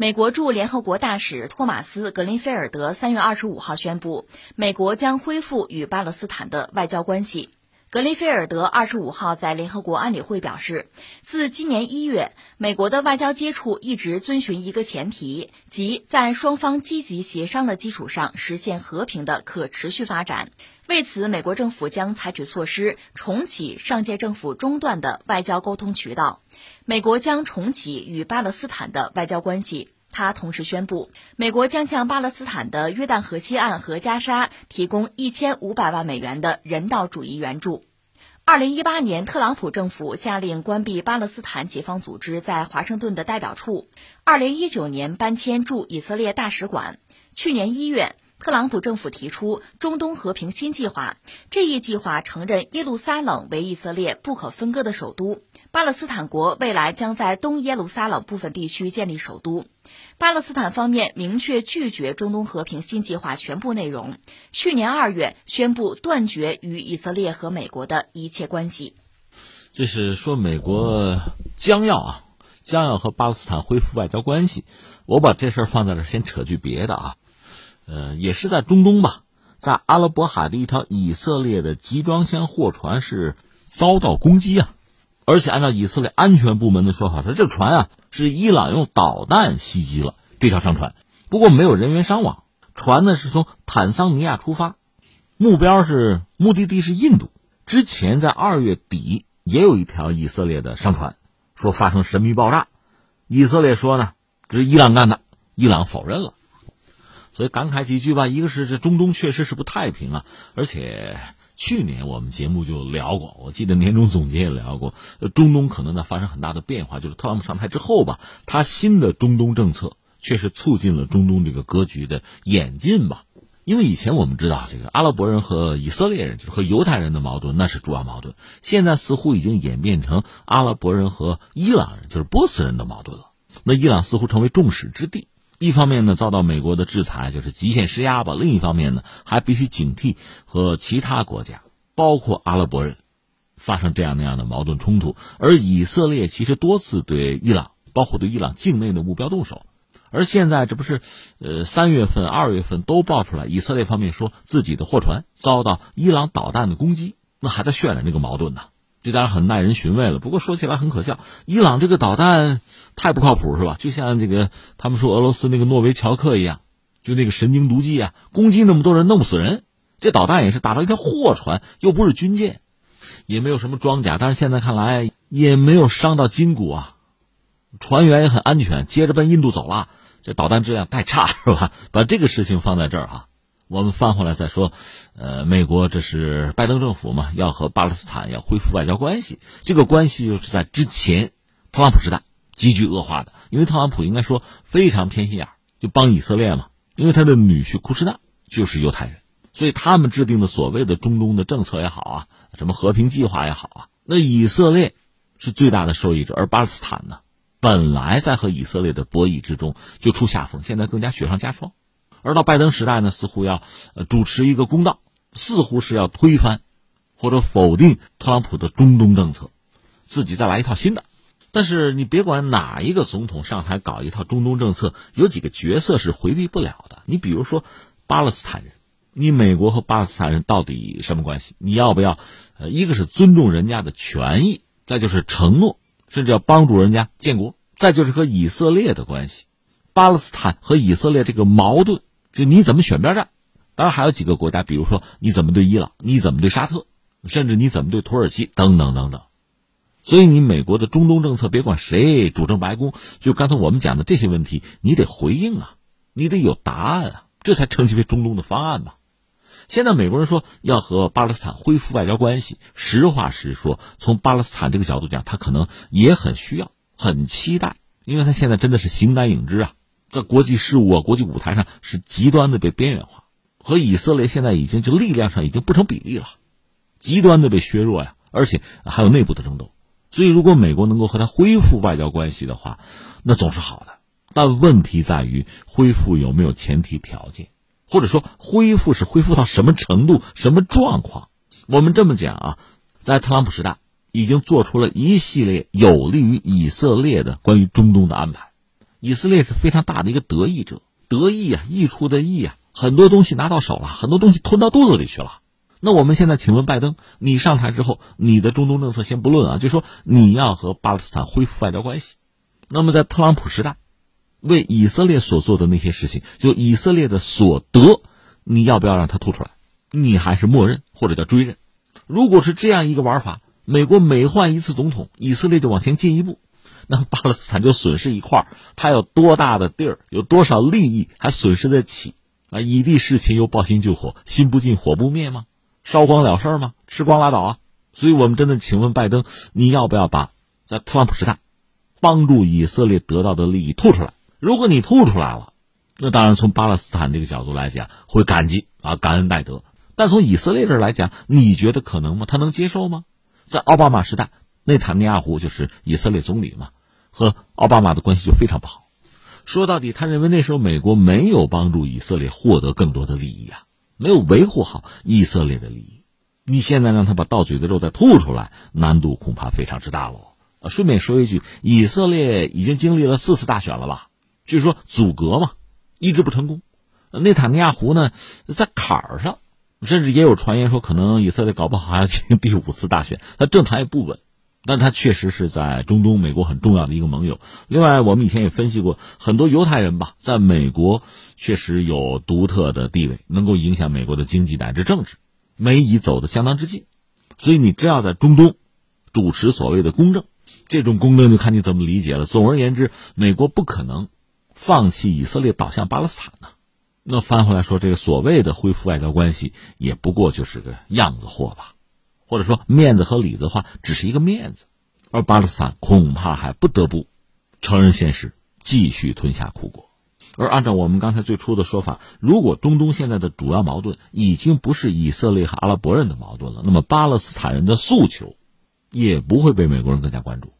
美国驻联合国大使托马斯·格林菲尔德三月二十五号宣布，美国将恢复与巴勒斯坦的外交关系。格林菲尔德二十五号在联合国安理会表示，自今年一月，美国的外交接触一直遵循一个前提，即在双方积极协商的基础上实现和平的可持续发展。为此，美国政府将采取措施重启上届政府中断的外交沟通渠道。美国将重启与巴勒斯坦的外交关系。他同时宣布，美国将向巴勒斯坦的约旦河西岸和加沙提供一千五百万美元的人道主义援助。二零一八年，特朗普政府下令关闭巴勒斯坦解放组织在华盛顿的代表处。二零一九年，搬迁驻以色列大使馆。去年一月。特朗普政府提出中东和平新计划，这一计划承认耶路撒冷为以色列不可分割的首都。巴勒斯坦国未来将在东耶路撒冷部分地区建立首都。巴勒斯坦方面明确拒绝中东和平新计划全部内容。去年二月宣布断绝与以色列和美国的一切关系。这是说美国将要啊，将要和巴勒斯坦恢复外交关系。我把这事儿放在这儿，先扯句别的啊。呃，也是在中东吧，在阿拉伯海的一条以色列的集装箱货船是遭到攻击啊，而且按照以色列安全部门的说法，说这船啊是伊朗用导弹袭击了这条商船，不过没有人员伤亡。船呢是从坦桑尼亚出发，目标是目的地是印度。之前在二月底也有一条以色列的商船说发生神秘爆炸，以色列说呢这是伊朗干的，伊朗否认了。所以感慨几句吧，一个是这中东确实是不太平啊，而且去年我们节目就聊过，我记得年终总结也聊过，中东可能在发生很大的变化，就是特朗普上台之后吧，他新的中东政策确实促进了中东这个格局的演进吧。因为以前我们知道，这个阿拉伯人和以色列人，就是和犹太人的矛盾，那是主要矛盾，现在似乎已经演变成阿拉伯人和伊朗人，就是波斯人的矛盾了。那伊朗似乎成为众矢之的。一方面呢，遭到美国的制裁，就是极限施压吧；另一方面呢，还必须警惕和其他国家，包括阿拉伯人，发生这样那样的矛盾冲突。而以色列其实多次对伊朗，包括对伊朗境内的目标动手。而现在这不是，呃，三月份、二月份都爆出来，以色列方面说自己的货船遭到伊朗导弹的攻击，那还在渲染这个矛盾呢。这当然很耐人寻味了，不过说起来很可笑。伊朗这个导弹太不靠谱是吧？就像这个他们说俄罗斯那个诺维乔克一样，就那个神经毒剂啊，攻击那么多人，弄不死人。这导弹也是打到一条货船，又不是军舰，也没有什么装甲，但是现在看来也没有伤到筋骨啊。船员也很安全，接着奔印度走了。这导弹质量太差是吧？把这个事情放在这儿啊。我们翻回来再说，呃，美国这是拜登政府嘛，要和巴勒斯坦要恢复外交关系。这个关系就是在之前特朗普时代急剧恶化的，因为特朗普应该说非常偏心眼就帮以色列嘛。因为他的女婿库什纳就是犹太人，所以他们制定的所谓的中东的政策也好啊，什么和平计划也好啊，那以色列是最大的受益者，而巴勒斯坦呢，本来在和以色列的博弈之中就出下风，现在更加雪上加霜。而到拜登时代呢，似乎要主持一个公道，似乎是要推翻或者否定特朗普的中东政策，自己再来一套新的。但是你别管哪一个总统上台搞一套中东政策，有几个角色是回避不了的。你比如说巴勒斯坦人，你美国和巴勒斯坦人到底什么关系？你要不要？呃，一个是尊重人家的权益，再就是承诺，甚至要帮助人家建国，再就是和以色列的关系，巴勒斯坦和以色列这个矛盾。就你怎么选边站？当然还有几个国家，比如说你怎么对伊朗，你怎么对沙特，甚至你怎么对土耳其等等等等。所以你美国的中东政策，别管谁主政白宫，就刚才我们讲的这些问题，你得回应啊，你得有答案啊，这才称其为中东的方案嘛。现在美国人说要和巴勒斯坦恢复外交关系，实话实说，从巴勒斯坦这个角度讲，他可能也很需要、很期待，因为他现在真的是形单影只啊。在国际事务啊、国际舞台上是极端的被边缘化，和以色列现在已经就力量上已经不成比例了，极端的被削弱呀，而且还有内部的争斗。所以，如果美国能够和他恢复外交关系的话，那总是好的。但问题在于恢复有没有前提条件，或者说恢复是恢复到什么程度、什么状况？我们这么讲啊，在特朗普时代已经做出了一系列有利于以色列的关于中东的安排。以色列是非常大的一个得益者，得益啊，溢出的溢啊，很多东西拿到手了，很多东西吞到肚子里去了。那我们现在请问拜登，你上台之后，你的中东政策先不论啊，就说你要和巴勒斯坦恢复外交关系。那么在特朗普时代，为以色列所做的那些事情，就以色列的所得，你要不要让他吐出来？你还是默认或者叫追认？如果是这样一个玩法，美国每换一次总统，以色列就往前进一步，那巴勒斯坦就损失一块儿，他有多大的地儿，有多少利益还损失得起啊？以地事情又抱薪救火，心不进火不灭吗？烧光了事儿吗？吃光拉倒啊！所以我们真的请问拜登，你要不要把在特朗普时代帮助以色列得到的利益吐出来？如果你吐出来了，那当然从巴勒斯坦这个角度来讲会感激啊，感恩戴德。但从以色列这儿来讲，你觉得可能吗？他能接受吗？在奥巴马时代，内塔尼亚胡就是以色列总理嘛，和奥巴马的关系就非常不好。说到底，他认为那时候美国没有帮助以色列获得更多的利益啊。没有维护好以色列的利益，你现在让他把到嘴的肉再吐出来，难度恐怕非常之大喽。呃，顺便说一句，以色列已经经历了四次大选了吧？据说阻隔嘛，一直不成功。内塔尼亚胡呢，在坎儿上，甚至也有传言说，可能以色列搞不好还要进行第五次大选。他政坛也不稳。但他确实是在中东美国很重要的一个盟友。另外，我们以前也分析过，很多犹太人吧，在美国确实有独特的地位，能够影响美国的经济乃至政治。美以走得相当之近，所以你只要在中东主持所谓的公正，这种公正就看你怎么理解了。总而言之，美国不可能放弃以色列，倒向巴勒斯坦的。那翻回来说，这个所谓的恢复外交关系，也不过就是个样子货吧。或者说面子和里子的话，只是一个面子，而巴勒斯坦恐怕还不得不承认现实，继续吞下苦果。而按照我们刚才最初的说法，如果中东现在的主要矛盾已经不是以色列和阿拉伯人的矛盾了，那么巴勒斯坦人的诉求也不会被美国人更加关注，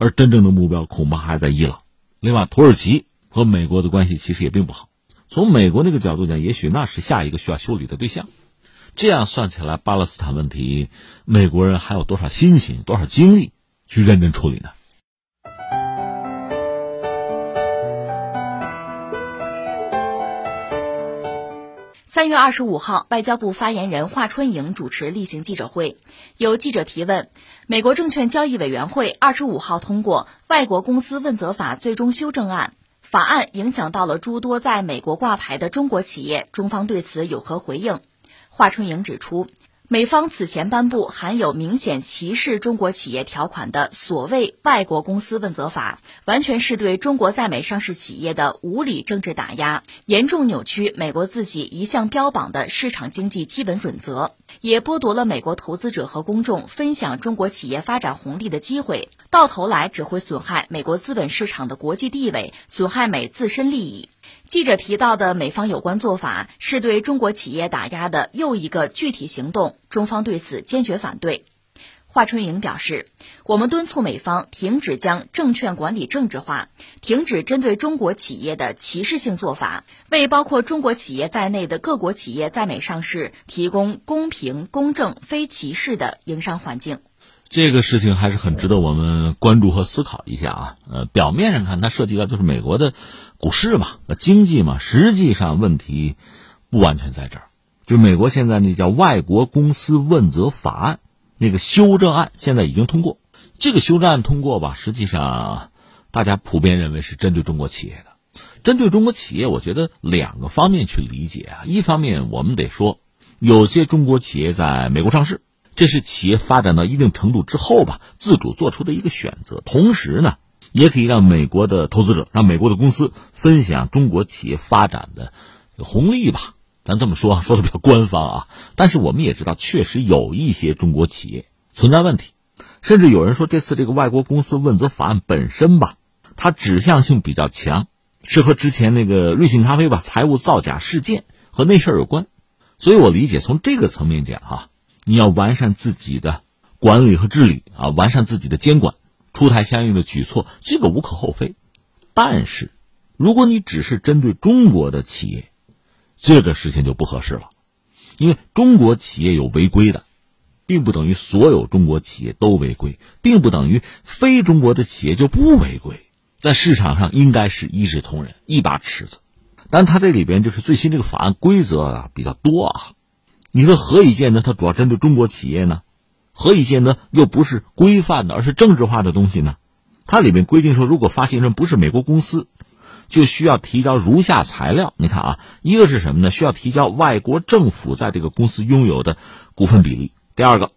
而真正的目标恐怕还在伊朗。另外，土耳其和美国的关系其实也并不好，从美国那个角度讲，也许那是下一个需要修理的对象。这样算起来，巴勒斯坦问题，美国人还有多少心情、多少精力去认真处理呢？三月二十五号，外交部发言人华春莹主持例行记者会，有记者提问：美国证券交易委员会二十五号通过《外国公司问责法》最终修正案，法案影响到了诸多在美国挂牌的中国企业，中方对此有何回应？华春莹指出，美方此前颁布含有明显歧视中国企业条款的所谓“外国公司问责法”，完全是对中国在美上市企业的无理政治打压，严重扭曲美国自己一向标榜的市场经济基本准则，也剥夺了美国投资者和公众分享中国企业发展红利的机会，到头来只会损害美国资本市场的国际地位，损害美自身利益。记者提到的美方有关做法，是对中国企业打压的又一个具体行动，中方对此坚决反对。华春莹表示，我们敦促美方停止将证券管理政治化，停止针对中国企业的歧视性做法，为包括中国企业在内的各国企业在美上市提供公平、公正、非歧视的营商环境。这个事情还是很值得我们关注和思考一下啊。呃，表面上看，它涉及到就是美国的股市嘛、经济嘛，实际上问题不完全在这儿。就美国现在那叫《外国公司问责法案》那个修正案，现在已经通过。这个修正案通过吧，实际上大家普遍认为是针对中国企业的。针对中国企业，我觉得两个方面去理解啊。一方面，我们得说，有些中国企业在美国上市。这是企业发展到一定程度之后吧，自主做出的一个选择。同时呢，也可以让美国的投资者、让美国的公司分享中国企业发展的红利吧。咱这么说，说的比较官方啊。但是我们也知道，确实有一些中国企业存在问题，甚至有人说，这次这个外国公司问责法案本身吧，它指向性比较强，是和之前那个瑞幸咖啡吧财务造假事件和那事儿有关。所以我理解，从这个层面讲，哈。你要完善自己的管理和治理啊，完善自己的监管，出台相应的举措，这个无可厚非。但是，如果你只是针对中国的企业，这个事情就不合适了，因为中国企业有违规的，并不等于所有中国企业都违规，并不等于非中国的企业就不违规。在市场上应该是一视同仁，一把尺子。但它这里边就是最新这个法案规则啊比较多啊。你说何以见得它主要针对中国企业呢？何以见得又不是规范的，而是政治化的东西呢？它里面规定说，如果发行人不是美国公司，就需要提交如下材料。你看啊，一个是什么呢？需要提交外国政府在这个公司拥有的股份比例。第二个，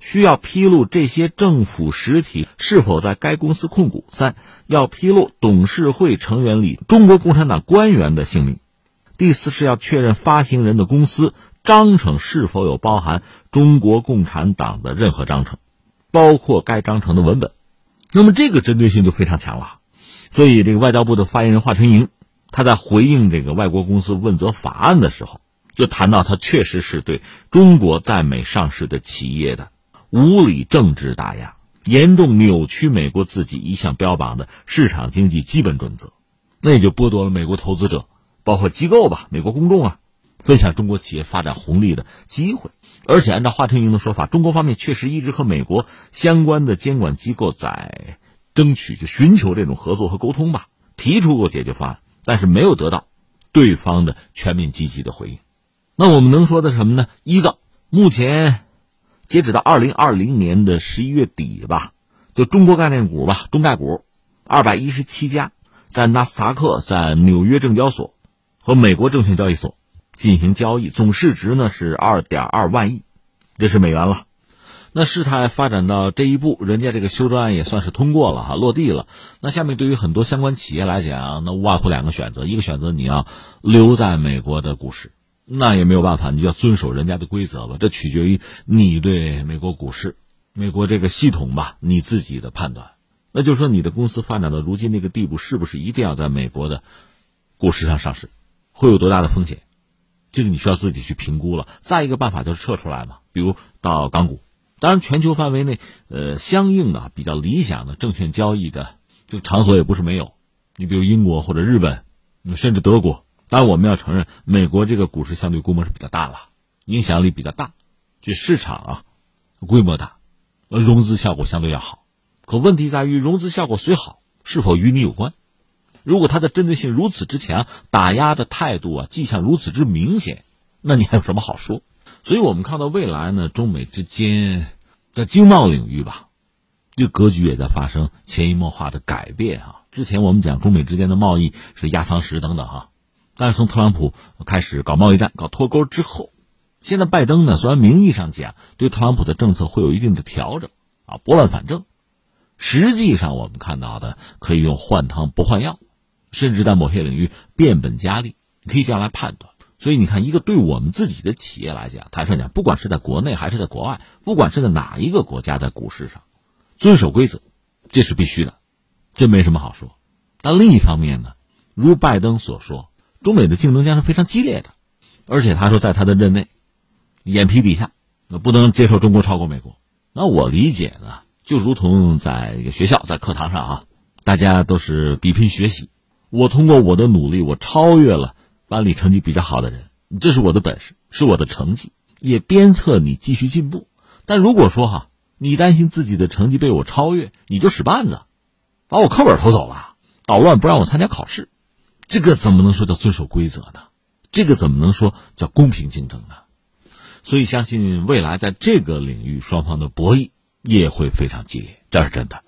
需要披露这些政府实体是否在该公司控股。三，要披露董事会成员里中国共产党官员的姓名。第四是要确认发行人的公司章程是否有包含中国共产党的任何章程，包括该章程的文本。那么这个针对性就非常强了，所以这个外交部的发言人华春莹，他在回应这个外国公司问责法案的时候，就谈到他确实是对中国在美上市的企业的无理政治打压，严重扭曲美国自己一向标榜的市场经济基本准则，那也就剥夺了美国投资者，包括机构吧，美国公众啊，分享中国企业发展红利的机会。而且，按照华春莹的说法，中国方面确实一直和美国相关的监管机构在争取、就寻求这种合作和沟通吧，提出过解决方案，但是没有得到对方的全面积极的回应。那我们能说的什么呢？一个，目前截止到二零二零年的十一月底吧，就中国概念股吧，中概股二百一十七家，在纳斯达克、在纽约证交所和美国证券交易所。进行交易，总市值呢是二点二万亿，这是美元了。那事态发展到这一步，人家这个修正案也算是通过了哈，落地了。那下面对于很多相关企业来讲，那无外乎两个选择：一个选择你要留在美国的股市，那也没有办法，你就要遵守人家的规则吧。这取决于你对美国股市、美国这个系统吧你自己的判断。那就是说，你的公司发展到如今那个地步，是不是一定要在美国的股市上上市？会有多大的风险？这个你需要自己去评估了。再一个办法就是撤出来嘛，比如到港股。当然，全球范围内，呃，相应的比较理想的证券交易的这个场所也不是没有。你比如英国或者日本，甚至德国。当然，我们要承认，美国这个股市相对规模是比较大了，影响力比较大，这市场啊规模大，融资效果相对要好。可问题在于，融资效果虽好，是否与你有关？如果它的针对性如此之强，打压的态度啊迹象如此之明显，那你还有什么好说？所以我们看到未来呢，中美之间在经贸领域吧，这格局也在发生潜移默化的改变啊。之前我们讲中美之间的贸易是压舱石等等哈，但是从特朗普开始搞贸易战、搞脱钩之后，现在拜登呢虽然名义上讲对特朗普的政策会有一定的调整啊，拨乱反正，实际上我们看到的可以用换汤不换药。甚至在某些领域变本加厉，你可以这样来判断。所以你看，一个对我们自己的企业来讲，坦率讲，不管是在国内还是在国外，不管是在哪一个国家，的股市上遵守规则，这是必须的，这没什么好说。但另一方面呢，如拜登所说，中美的竞争将是非常激烈的，而且他说在他的任内，眼皮底下那不能接受中国超过美国。那我理解呢，就如同在学校在课堂上啊，大家都是比拼学习。我通过我的努力，我超越了班里成绩比较好的人，这是我的本事，是我的成绩，也鞭策你继续进步。但如果说哈，你担心自己的成绩被我超越，你就使绊子，把我课本偷走了，捣乱不让我参加考试，这个怎么能说叫遵守规则呢？这个怎么能说叫公平竞争呢？所以相信未来在这个领域双方的博弈也会非常激烈，这是真的。